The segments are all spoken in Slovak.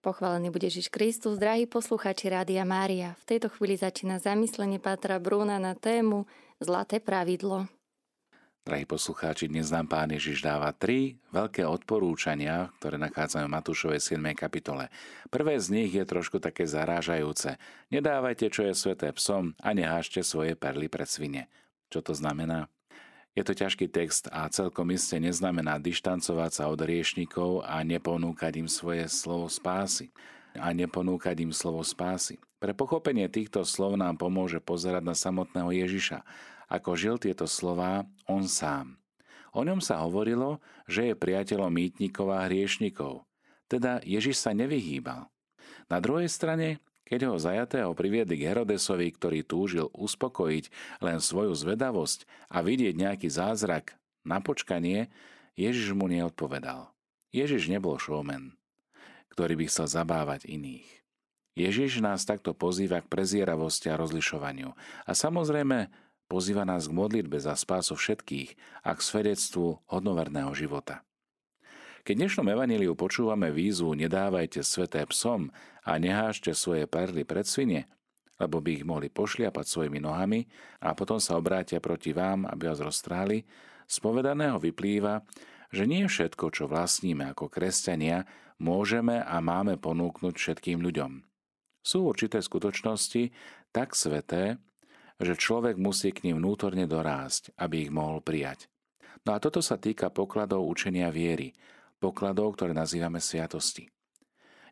Pochválený bude Ježiš Kristus, drahí posluchači Rádia Mária. V tejto chvíli začína zamyslenie Pátra Brúna na tému Zlaté pravidlo. Drahí poslucháči, dnes nám Pán Ježiš dáva tri veľké odporúčania, ktoré nachádzame v Matúšovej 7. kapitole. Prvé z nich je trošku také zarážajúce. Nedávajte, čo je sveté psom a nehážte svoje perly pred svine. Čo to znamená? Je to ťažký text a celkom iste neznamená dištancovať sa od riešnikov a neponúkať im svoje slovo spásy. A neponúkať im slovo spásy. Pre pochopenie týchto slov nám pomôže pozerať na samotného Ježiša, ako žil tieto slová on sám. O ňom sa hovorilo, že je priateľom mýtnikov a hriešnikov. Teda Ježiš sa nevyhýbal. Na druhej strane keď ho zajatého priviedli k Herodesovi, ktorý túžil uspokojiť len svoju zvedavosť a vidieť nejaký zázrak na počkanie, Ježiš mu neodpovedal. Ježiš nebol showman, ktorý by chcel zabávať iných. Ježiš nás takto pozýva k prezieravosti a rozlišovaniu. A samozrejme pozýva nás k modlitbe za spásu všetkých a k svedectvu hodnoverného života. Keď dnešnom evaníliu počúvame výzvu nedávajte sveté psom a nehážte svoje perly pred svine, lebo by ich mohli pošliapať svojimi nohami a potom sa obrátia proti vám, aby vás roztráli, z povedaného vyplýva, že nie všetko, čo vlastníme ako kresťania, môžeme a máme ponúknuť všetkým ľuďom. Sú určité skutočnosti tak sveté, že človek musí k ním vnútorne dorásť, aby ich mohol prijať. No a toto sa týka pokladov učenia viery, pokladov, ktoré nazývame sviatosti.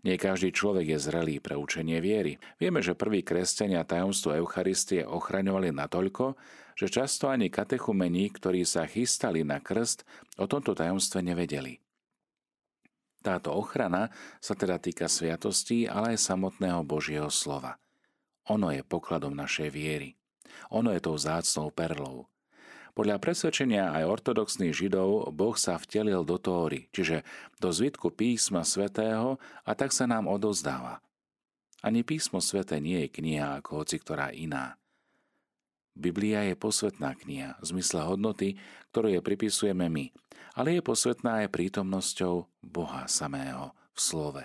Nie každý človek je zrelý pre učenie viery. Vieme, že prví kresťania tajomstvo Eucharistie ochraňovali natoľko, že často ani katechumení, ktorí sa chystali na krst, o tomto tajomstve nevedeli. Táto ochrana sa teda týka sviatostí, ale aj samotného Božieho slova. Ono je pokladom našej viery. Ono je tou zácnou perlou. Podľa presvedčenia aj ortodoxných židov Boh sa vtelil do Tóry, čiže do zvitku písma svätého a tak sa nám odozdáva. Ani písmo sväté nie je kniha ako hoci ktorá iná. Biblia je posvetná kniha v zmysle hodnoty, ktorú je pripisujeme my, ale je posvetná aj prítomnosťou Boha samého v slove.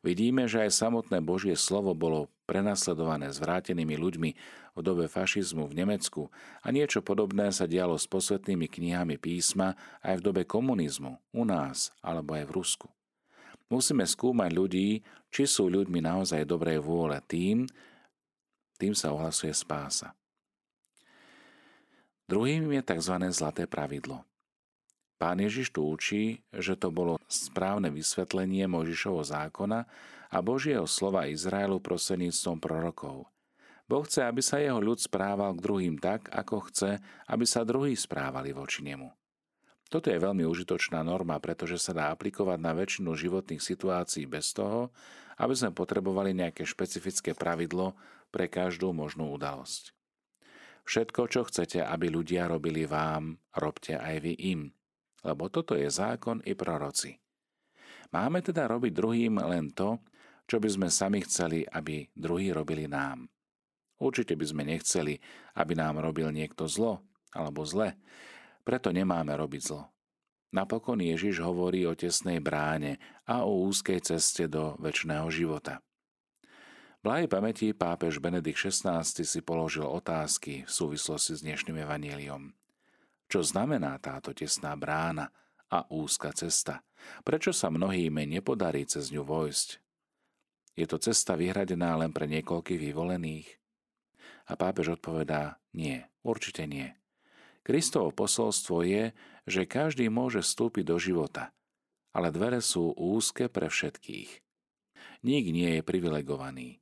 Vidíme, že aj samotné Božie slovo bolo prenasledované zvrátenými ľuďmi v dobe fašizmu v Nemecku a niečo podobné sa dialo s posvetnými knihami písma aj v dobe komunizmu u nás alebo aj v Rusku. Musíme skúmať ľudí, či sú ľuďmi naozaj dobrej vôle. Tým, tým sa ohlasuje spása. Druhým je tzv. zlaté pravidlo. Pán Ježiš tu učí, že to bolo správne vysvetlenie Možišovho zákona a Božieho slova Izraelu prostredníctvom prorokov. Boh chce, aby sa jeho ľud správal k druhým tak, ako chce, aby sa druhí správali voči nemu. Toto je veľmi užitočná norma, pretože sa dá aplikovať na väčšinu životných situácií bez toho, aby sme potrebovali nejaké špecifické pravidlo pre každú možnú udalosť. Všetko, čo chcete, aby ľudia robili vám, robte aj vy im – lebo toto je zákon i proroci. Máme teda robiť druhým len to, čo by sme sami chceli, aby druhí robili nám. Určite by sme nechceli, aby nám robil niekto zlo alebo zle, preto nemáme robiť zlo. Napokon Ježiš hovorí o tesnej bráne a o úzkej ceste do väčšného života. Blahej pamäti pápež Benedikt XVI si položil otázky v súvislosti s dnešným evaníliom. Čo znamená táto tesná brána a úzka cesta? Prečo sa mnohým nepodarí cez ňu vojsť? Je to cesta vyhradená len pre niekoľkých vyvolených? A pápež odpovedá, nie, určite nie. Kristovo posolstvo je, že každý môže vstúpiť do života, ale dvere sú úzke pre všetkých. Nik nie je privilegovaný.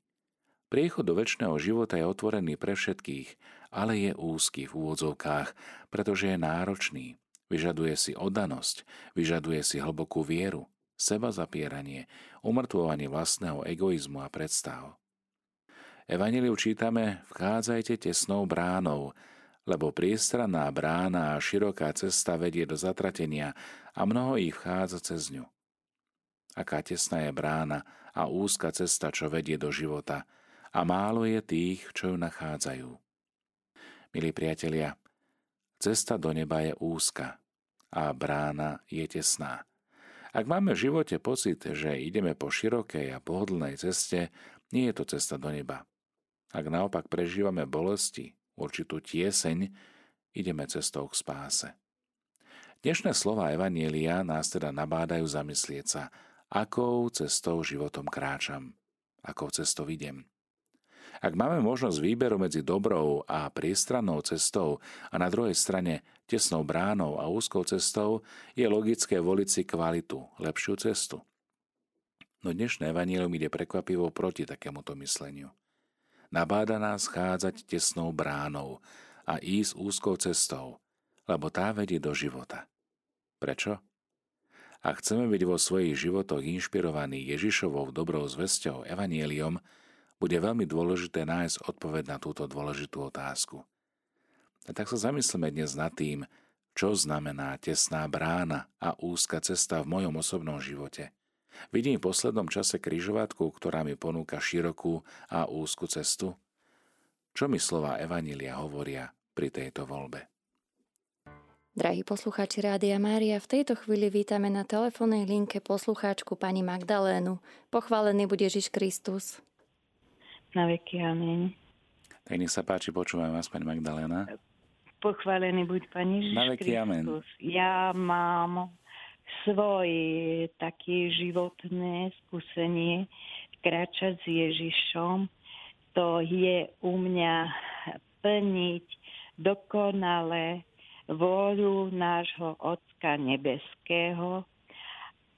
Priechod do väčšného života je otvorený pre všetkých, ale je úzky v úvodzovkách, pretože je náročný. Vyžaduje si oddanosť, vyžaduje si hlbokú vieru, seba zapieranie, umrtvovanie vlastného egoizmu a predstav. Evangeliu čítame Vchádzajte tesnou bránou, lebo priestranná brána a široká cesta vedie do zatratenia a mnoho ich vchádza cez ňu. Aká tesná je brána a úzka cesta, čo vedie do života – a málo je tých, čo ju nachádzajú. Milí priatelia, cesta do neba je úzka a brána je tesná. Ak máme v živote pocit, že ideme po širokej a pohodlnej ceste, nie je to cesta do neba. Ak naopak prežívame bolesti, určitú tieseň, ideme cestou k spáse. Dnešné slova Evanielia nás teda nabádajú zamyslieť sa, akou cestou životom kráčam, akou cestou idem. Ak máme možnosť výberu medzi dobrou a priestrannou cestou a na druhej strane tesnou bránou a úzkou cestou, je logické voliť si kvalitu, lepšiu cestu. No dnešné evanílium ide prekvapivo proti takémuto mysleniu. Nabáda nás chádzať tesnou bránou a ísť úzkou cestou, lebo tá vedie do života. Prečo? Ak chceme byť vo svojich životoch inšpirovaní Ježišovou dobrou zvesťou Evanieliom, bude veľmi dôležité nájsť odpoveď na túto dôležitú otázku. A tak sa zamyslíme dnes nad tým, čo znamená tesná brána a úzka cesta v mojom osobnom živote. Vidím v poslednom čase kryžovatku, ktorá mi ponúka širokú a úzku cestu? Čo mi slova Evanília hovoria pri tejto voľbe? Drahí poslucháči Rádia Mária, v tejto chvíli vítame na telefónnej linke poslucháčku pani Magdalénu. Pochválený bude Ježiš Kristus na veky. Amen. Tak nech sa páči, počúvam vás, pani Magdalena. Pochválený buď Pani Ježiš Na veky, amen. Ja mám svoje také životné skúsenie kráčať s Ježišom. To je u mňa plniť dokonale vôľu nášho Otca Nebeského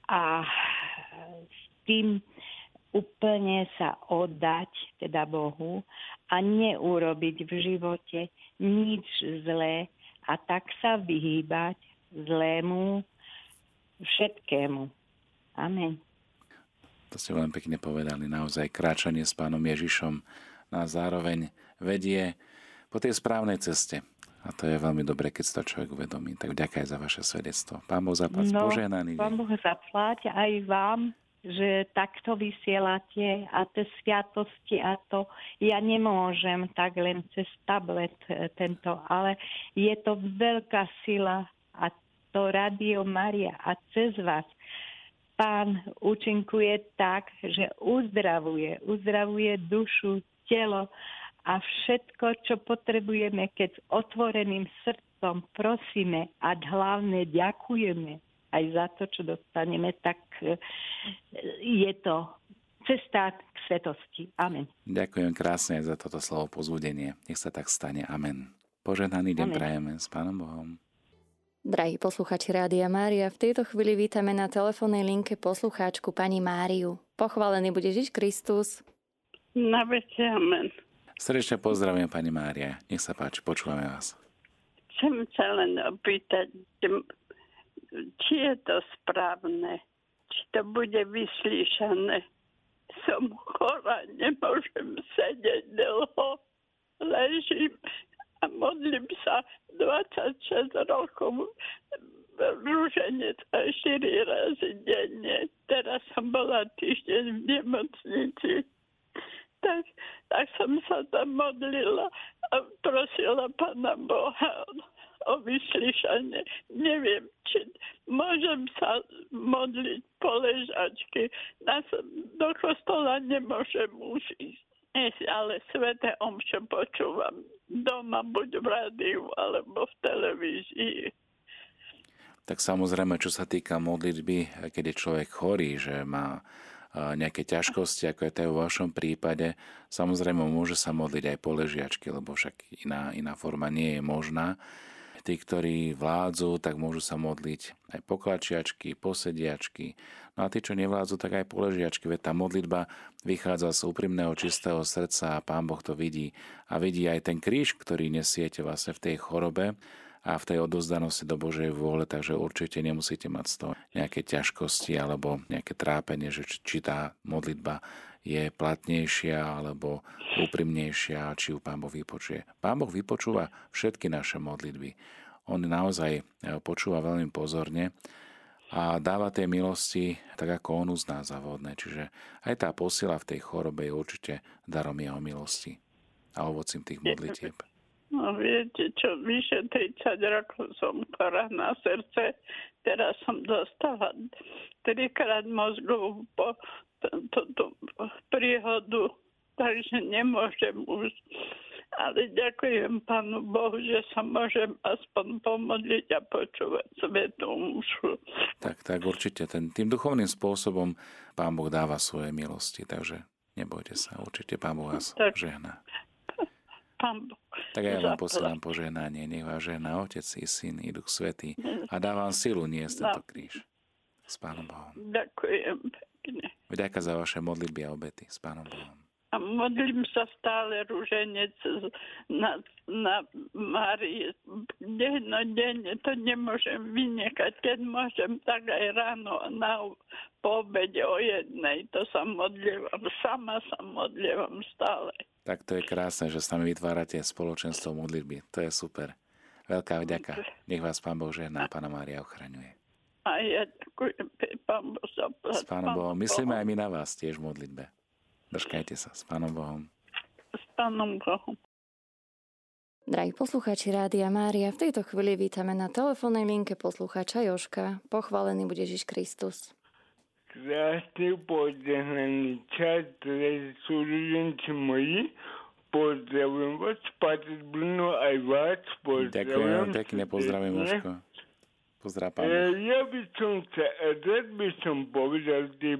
a s tým úplne sa oddať, teda Bohu, a neurobiť v živote nič zlé a tak sa vyhýbať zlému všetkému. Amen. To ste veľmi pekne povedali. Naozaj kráčanie s pánom Ježišom nás zároveň vedie po tej správnej ceste. A to je veľmi dobre, keď si to človek uvedomí. Tak ďakujem za vaše svedectvo. Pán Boh zaplať no, poženaný. Pán Boh zaplať aj vám že takto vysielate a tie sviatosti a to ja nemôžem tak len cez tablet e, tento, ale je to veľká sila a to Radio Maria a cez vás pán účinkuje tak, že uzdravuje, uzdravuje dušu, telo a všetko, čo potrebujeme, keď s otvoreným srdcom prosíme a hlavne ďakujeme aj za to, čo dostaneme, tak e, je to cesta k svetosti. Amen. Ďakujem krásne za toto slovo pozbudenie. Nech sa tak stane. Amen. Požehnaný deň prajeme s Pánom Bohom. Drahí posluchači Rádia Mária, v tejto chvíli vítame na telefónnej linke poslucháčku pani Máriu. Pochválený bude Ježiš Kristus. Na vete, amen. Srdečne pozdravujem pani Mária. Nech sa páči, počúvame vás. Chcem sa len opýtať, či je to správne, či to bude vyslíšané. Som chora, nemôžem sedieť dlho, ležím a modlím sa 26 rokov rúženec a 4 razy denne. Teraz som bola týždeň v nemocnici. Tak, tak som sa tam modlila a prosila Pána Boha o vyslyšanie. Neviem, či môžem sa modliť po ležačky. Do kostola nemôžem už ísť. Ale sveté omše počúvam doma, buď v rádiu alebo v televízii. Tak samozrejme, čo sa týka modlitby, keď je človek chorý, že má nejaké ťažkosti, ako je to v vašom prípade, samozrejme môže sa modliť aj po ležiačky, lebo však iná, iná forma nie je možná. Tí, ktorí vládzu, tak môžu sa modliť aj po klačiačky, po sediačky. No a tí, čo nevládzu, tak aj po ležiačky. Veď tá modlitba vychádza z úprimného, čistého srdca a Pán Boh to vidí. A vidí aj ten kríž, ktorý nesiete vlastne v tej chorobe a v tej odozdanosti do Božej vôle, takže určite nemusíte mať z toho nejaké ťažkosti alebo nejaké trápenie, že či tá modlitba je platnejšia alebo úprimnejšia, či ju Pán Boh vypočuje. Pán Boh vypočúva všetky naše modlitby. On naozaj e, počúva veľmi pozorne a dáva tej milosti tak, ako on uzná za vodné. Čiže aj tá posila v tej chorobe je určite darom jeho milosti a ovocím tých modlitieb. No viete čo, vyše 30 rokov som chorá na srdce. Teraz som dostala trikrát mozgovú po túto príhodu, takže nemôžem už. Ale ďakujem Pánu Bohu, že sa môžem aspoň pomodliť a počúvať svetu mušu. Tak, tak určite. Ten, tým duchovným spôsobom Pán Boh dáva svoje milosti, takže nebojte sa, určite Pán Boh vás tak. žehná. Pán Boh. Tak ja vám posielam požehnanie, nech vás žehná Otec i Syn i Duch Svetý a dávam silu niesť tento kríž. S Pánom Bohom. Ďakujem. Vďaka za vaše modlitby a obety. S Pánom Bohom. A modlím sa stále rúženec na, na Márii. Dennodenne to nemôžem vynechať. Keď môžem, tak aj ráno na po obede o jednej. To sa modlievam. Sama sa modlievam stále. Tak to je krásne, že s nami vytvárate spoločenstvo modlitby. To je super. Veľká vďaka. Nech vás Pán Boh žehná, Pána Mária ochraňuje. A ja ďakujem, Pán Boh za S Pánom Bohom. Myslíme aj my na vás tiež v modlitbe. Držkajte sa s Pánom Bohom. S Pánom Bohom. Drahí poslucháči Rádia Mária, v tejto chvíli vítame na telefónnej linke poslucháča Joška. Pochválený bude Ježiš Kristus. Krásny požehnaný čas, ľudenci moji. Pozdravujem vás, Patrik Bruno, aj vás. Pozdravujem. Ďakujem pekne, pozdravujem Joško. Pozdrav, pán. E, ja by som sa, rád by som povedal tej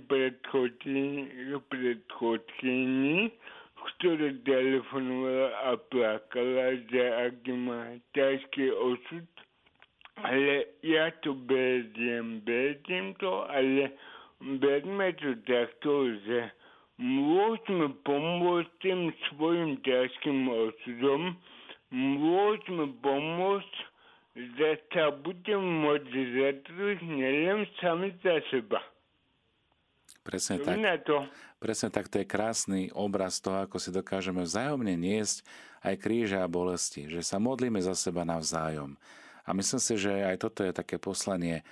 predchodkyni, ktorá telefonovala a plakala, že aký má ťažký osud. Ale ja to beriem, beriem to, ale berme to takto, že môžeme pomôcť tým svojim ťažkým osudom, môžeme pomôcť sa budem môcť zatruť nielen sami za seba. Presne tak. To. Presne tak, to je krásny obraz toho, ako si dokážeme vzájomne niesť aj kríže a bolesti, že sa modlíme za seba navzájom. A myslím si, že aj toto je také poslanie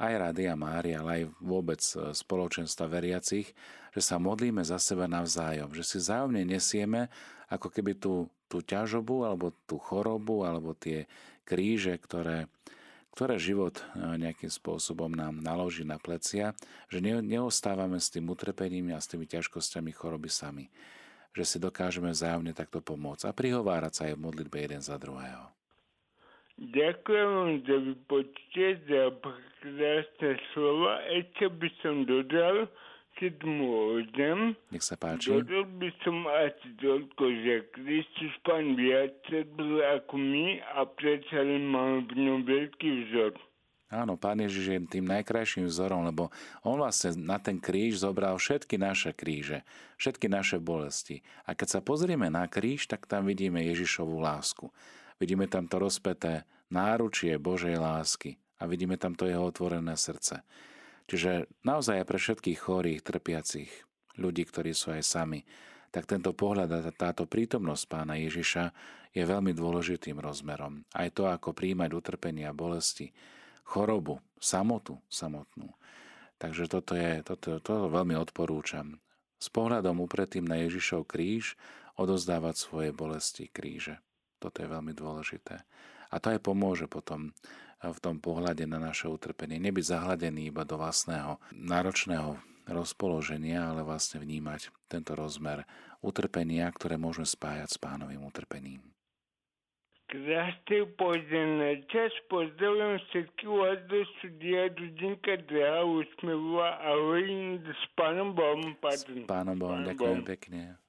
aj Rádia Mária, ale aj vôbec e, spoločenstva veriacich, že sa modlíme za seba navzájom, že si vzájomne nesieme ako keby tú, tú ťažobu alebo tú chorobu alebo tie kríže, ktoré, ktoré život e, nejakým spôsobom nám naloží na plecia, že neostávame s tým utrpením a s tými ťažkosťami choroby sami. Že si dokážeme vzájomne takto pomôcť a prihovárať sa aj v modlitbe jeden za druhého. Ďakujem za vypočte, za krásne slova. Ešte by som dodal, keď môžem, Nech sa páči. dodal by som asi toľko, že Kristus Pán viac bol ako my a predsa len máme v ňom veľký vzor. Áno, Pán Ježiš je tým najkrajším vzorom, lebo On vlastne na ten kríž zobral všetky naše kríže, všetky naše bolesti. A keď sa pozrieme na kríž, tak tam vidíme Ježišovú lásku. Vidíme tam to rozpeté náručie Božej lásky a vidíme tam to jeho otvorené srdce. Čiže naozaj pre všetkých chorých, trpiacich, ľudí, ktorí sú aj sami, tak tento pohľad a táto prítomnosť pána Ježiša je veľmi dôležitým rozmerom. Aj to, ako príjmať utrpenie a bolesti, chorobu, samotu samotnú. Takže toto, je, toto, toto veľmi odporúčam. S pohľadom upretým na Ježišov kríž odozdávať svoje bolesti kríže. Toto je veľmi dôležité. A to aj pomôže potom v tom pohľade na naše utrpenie. Nebyť zahladený iba do vlastného náročného rozpoloženia, ale vlastne vnímať tento rozmer utrpenia, ktoré môžeme spájať s pánovým utrpením. Krásny požehnaný čas, pozdravujem všetkých vás do studia Dudinka Drá, usmevová a s pánom Bohom. S pánom Bohom, ďakujem pekne.